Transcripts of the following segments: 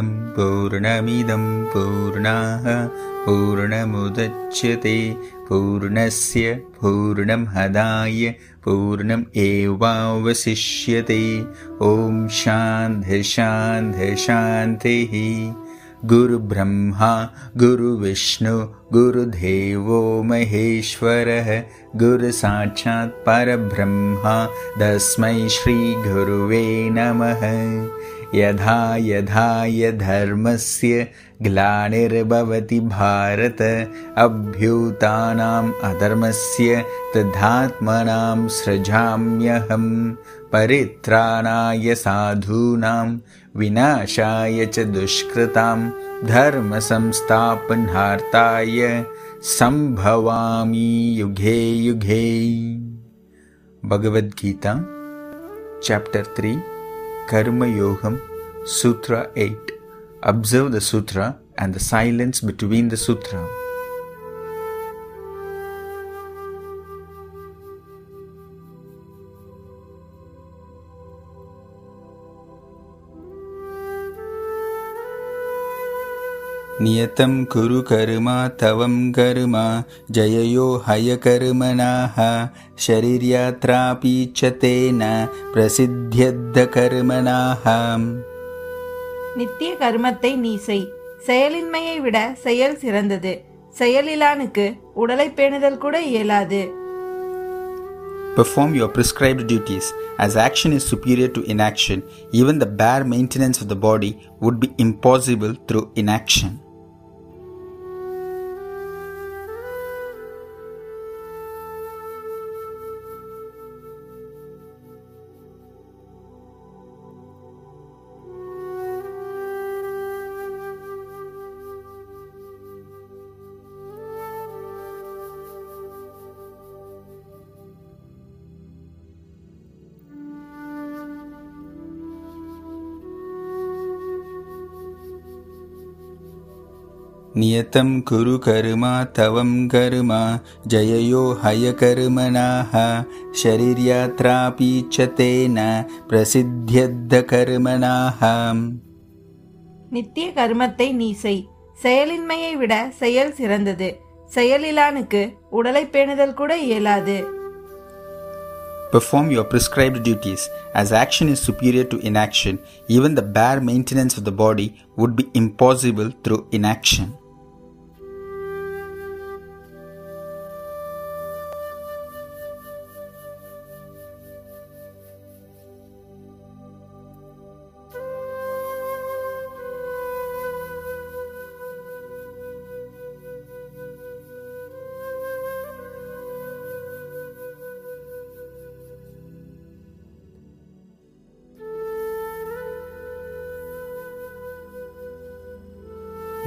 पूर्णमदं पूर्णमिदं पूर्णाः पूर्णमुदच्यते पूर्णस्य पूर्णं हदाय पूर्णम् एवावशिष्यते। ॐ शान्तिः। गुरुब्रह्मा गुरुविष्णु गुरुदेवो महेश्वरः गुरुसाक्षात् परब्रह्मा तस्मै श्रीगुरुवे नमः यथा यथा धर्मस्य ग्लानिर्भवति भारत अभ्युतानाम् अधर्मस्य तथात्मनां सृजाम्यहं परित्राणाय साधूनां विनाशाय च दुष्कृतां धर्मसंस्थापनार्थाय सम्भवामि युगे युगे। Bhagavad Gita chapter three Karma Yogam, Sutra 8. Observe the Sutra and the silence between the Sutra. नियतं कुरु कर्म तवं कर्म जययो हयकर्मणाः शरीर्यात्रापि च तेन प्रसिद्ध्यद्धकर्मणाः நித்திய கர்மத்தை நீ செய் செயலின்மையை விட செயல் சிறந்தது செயலிலானுக்கு உடலை பேணுதல் கூட இயலாது Perform your prescribed duties. As action is superior to inaction, even the bare maintenance of the body would be impossible through inaction. नियतं कुरु कर्म तवं कर्म जययो हयकर्मणाः शरीर्यात्रापि च तेन प्रसिद्ध्यद्धकर्मणाः நித்திய கர்மத்தை நீ செய் செயலின்மையை விட செயல் சிறந்தது செயலிலானுக்கு உடலை பேணுதல் கூட இயலாது Perform your prescribed duties. As action is superior to inaction, even the bare maintenance of the body would be impossible through inaction.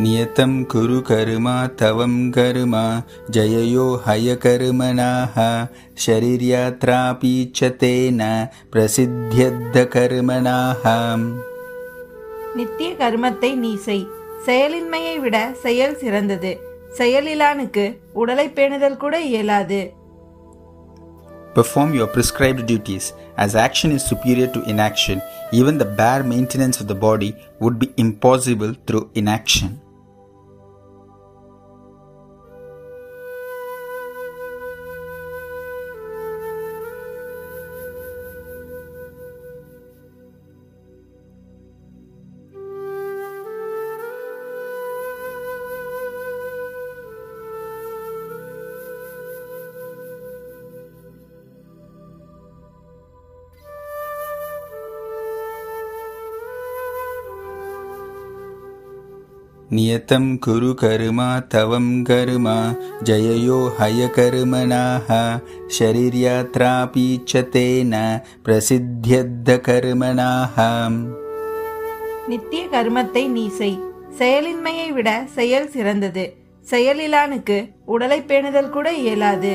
नियतं कुरु कर्म तवं कर्म जययो हयकर्मणाः शरीर्यात्रापि च तेन प्रसिद्ध्यद्धकर्मणाः நித்திய கர்மத்தை நீ செய் செயலின்மையை விட செயல் சிறந்தது செயலிலானுக்கு உடலை பேணுதல் கூட இயலாது Perform your prescribed duties. As action is superior to inaction, even the bare maintenance of the body would be impossible through inaction. नियतं कुरु कर्म तवं कर्म जययो हयकर्मणाः शरीर्यात्रापि च तेन प्रसिद्ध्यद्धकर्मणाः நித்திய கர்மத்தை நீ செய் செயலின்மையை விட செயல் சிறந்தது செயலிலானுக்கு உடலை பேணுதல் கூட இயலாது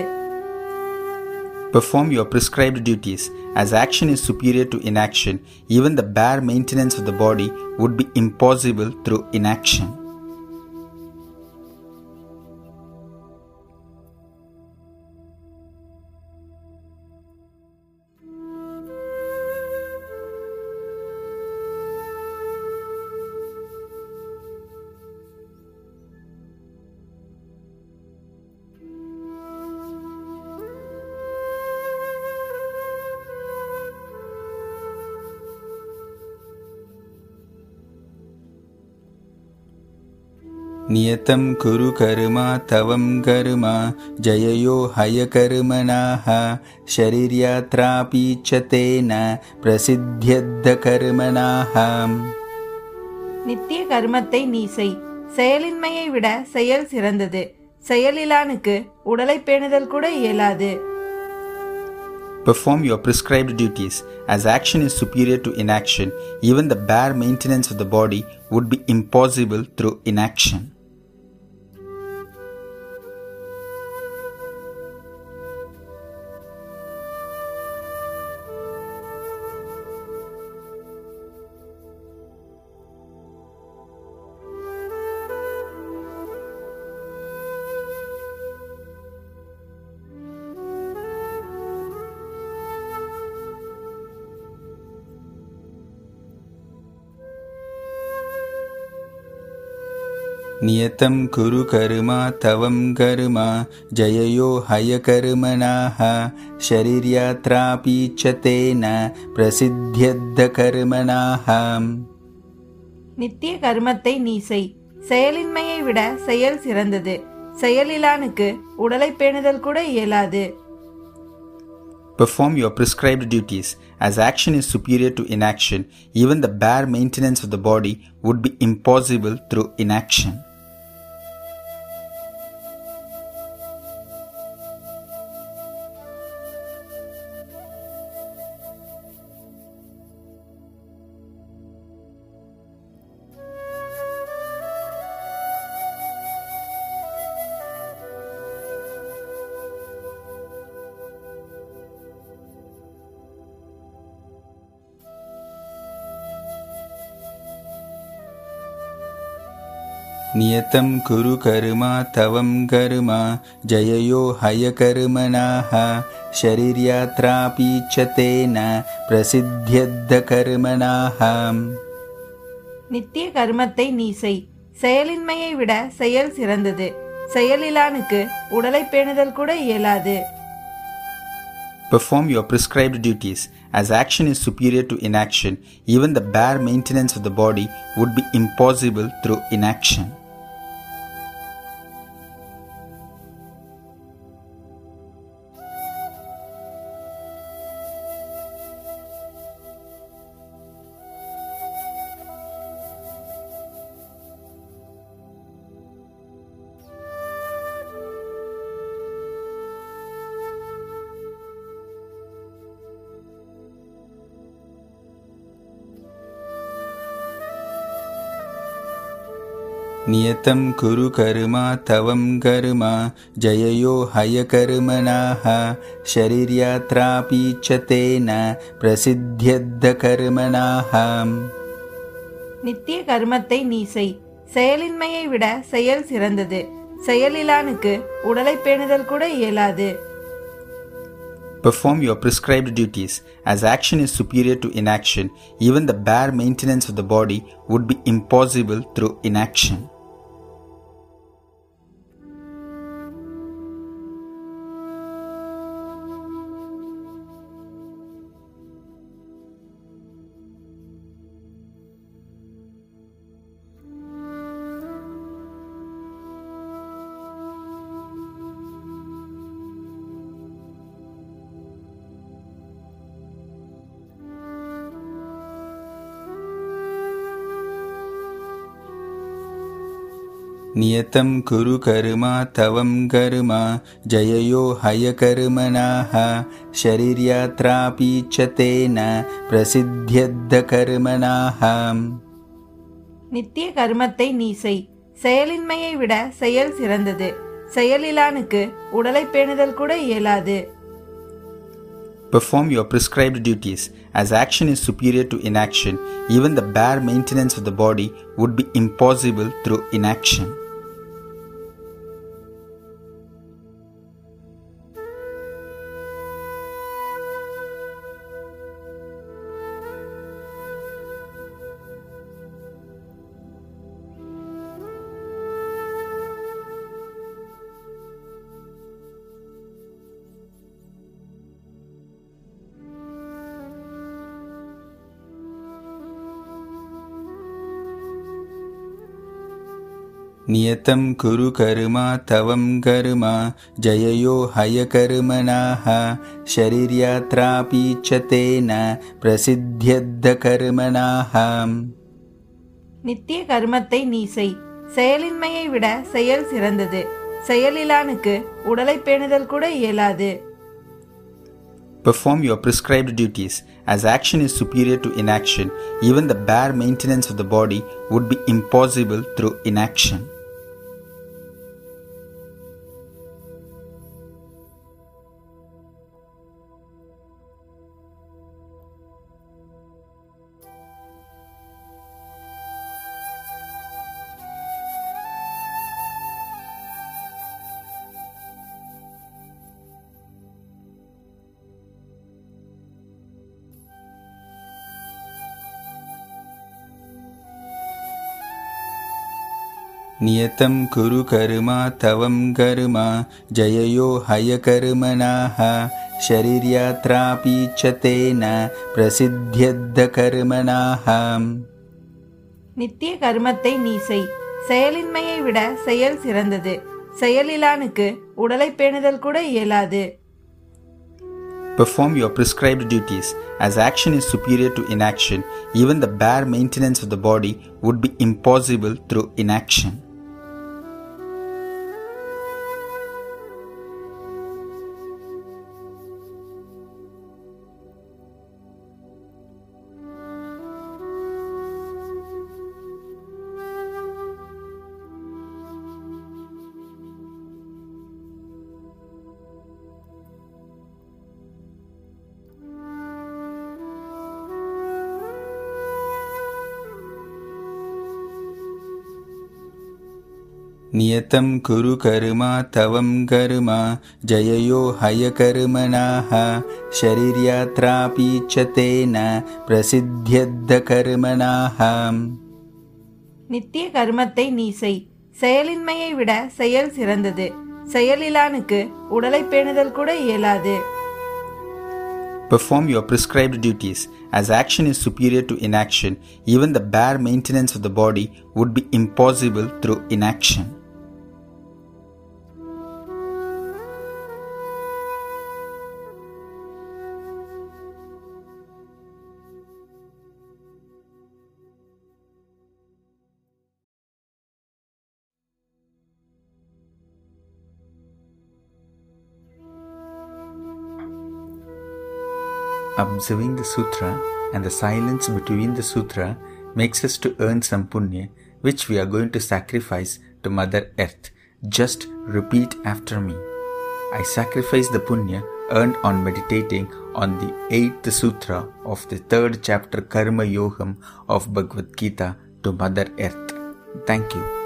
Perform your prescribed duties. As action is superior to inaction, even the bare maintenance of the body would be impossible through inaction. नियतं कुरु कर्म तवं कर्म जययो हयकर्मणाः शरीर्यात्रापि च तेन प्रसिद्ध्यद्धकर्मणाः நித்திய கர்மத்தை நீ செய் செயலின்மையை விட செயல் சிறந்தது செயலிலானுக்கு உடலை பேணுதல் கூட இயலாது Perform your prescribed duties, as action is superior to inaction. Even the bare maintenance of the body would be impossible through inaction. नियतं कुरु कर्म तवं कर्म जययो हयकर्मणाः शरीर्यात्रापि च तेन प्रसिद्ध्यद्धकर्मणाः நித்திய கர்மத்தை நீ செய் செயலின்மையை விட செயல் சிறந்தது செயலிலானுக்கு உடலை பேணுதல் கூட இயலாது Perform your prescribed duties, as action is superior to inaction. Even the bare maintenance of the body would be impossible through inaction. नियतं कुरु कर्म तवं कर्म जययो हयकर्मणाः शरीर्यात्रापि च तेन प्रसिद्ध्यद्धकर्मणाः நித்திய கர்மத்தை நீ செய் செயலின்மையை விட செயல் சிறந்தது செயலிலானுக்கு உடலை பேணுதல் கூட இயலாது Perform your prescribed duties, as action is superior to inaction. Even the bare maintenance of the body would be impossible through inaction. नियतं कुरु कर्म तवं कर्म जययो हयकर्मणाः शरीर्यात्रापि च तेन प्रसिद्ध्यद्धकर्मणाः நித்திய கர்மத்தை நீ செய் செயலின்மையை விட செயல் சிறந்தது செயலிலானுக்கு உடலை பேணுதல் கூட இயலாது Perform your prescribed duties, as action is superior to inaction. Even the bare maintenance of the body would be impossible through inaction. नियतं कुरु कर्म तवं कर्म जययो हयकर्मणाः शरीर्यात्रापि च तेन प्रसिद्ध्यद्धकर्मणाः நித்திய கர்மத்தை நீ செய் செயலின்மையை விட செயல் சிறந்தது செயலிலானுக்கு உடலை பேணுதல் கூட இயலாது Perform your prescribed duties, as action is superior to inaction. Even the bare maintenance of the body would be impossible through inaction. नियतं कुरु कर्म तवं कर्म जययो हयकर्मणाः शरीर्यात्रापि च तेन प्रसिद्ध्यद्धकर्मणाः நித்திய கர்மத்தை நீ செய் செயலின்மையை விட செயல் சிறந்தது செயலிலானுக்கு உடலை பேணுதல் கூட இயலாது Perform your prescribed duties, as action is superior to inaction. Even the bare maintenance of the body would be impossible through inaction. नियतं कुरु कर्म तवं कर्म जययो हयकर्मणाः शरीर्यात्रापि च तेन प्रसिद्ध्यद्धकर्मणाः நித்திய கர்மத்தை நீ செய் செயலின்மையை விட செயல் சிறந்தது செயலிலானுக்கு உடலை பேணுதல் கூட இயலாது Perform your prescribed duties, as action is superior to inaction. Even the bare maintenance of the body would be impossible through inaction. नियतं कुरु कर्म तवं कर्म जययो हयकर्मणाः शरीर्यात्रापि च तेन प्रसिद्ध्यद्धकर्मणाः நித்திய கர்மத்தை நீ செய் செயலின்மையை விட செயல் சிறந்தது செயலிலானுக்கு உடலை பேணுதல் கூட இயலாது Perform your prescribed duties, as action is superior to inaction. Even the bare maintenance of the body would be impossible through inaction. Observing the sutra and the silence between the sutra makes us to earn some punya, which we are going to sacrifice to Mother Earth. Just repeat after me. I sacrifice the punya earned on meditating on the eighth sutra of the third chapter Karma Yogam of Bhagavad Gita to Mother Earth. Thank you.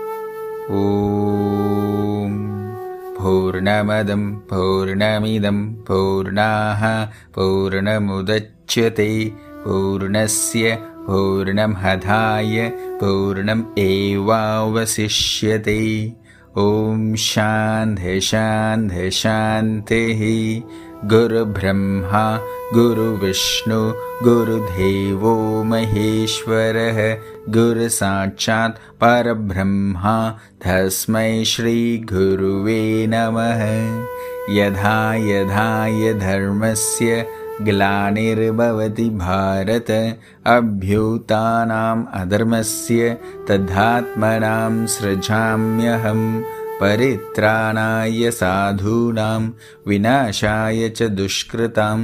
ॐ पूर्णमदं पूर्णमिदं पूर्णाः पूर्णमुदच्यते। पूर्णस्य पूर्णमधाय पूर्णम् एवावशिष्यते। ॐ शान्तिः गुरुब्रह्मा गुरुविष्णु गुरुदेवो महेश्वरः गुरुसाक्षात् परब्रह्मा तस्मै श्रीगुरुवे नमः। यथा यथा धर्मस्य ग्लानिर्भवति भारत अभ्युतानाम् अधर्मस्य तथात्मनां सृजाम्यहं परित्राणाय साधूनां विनाशाय च दुष्कृतां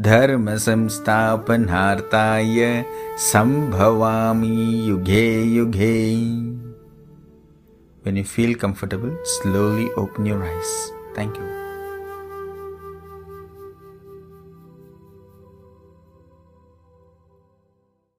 धर्मसंस्थापनार्थाय सम्भवामि युगे युगे When you feel comfortable, slowly open your eyes. Thank you.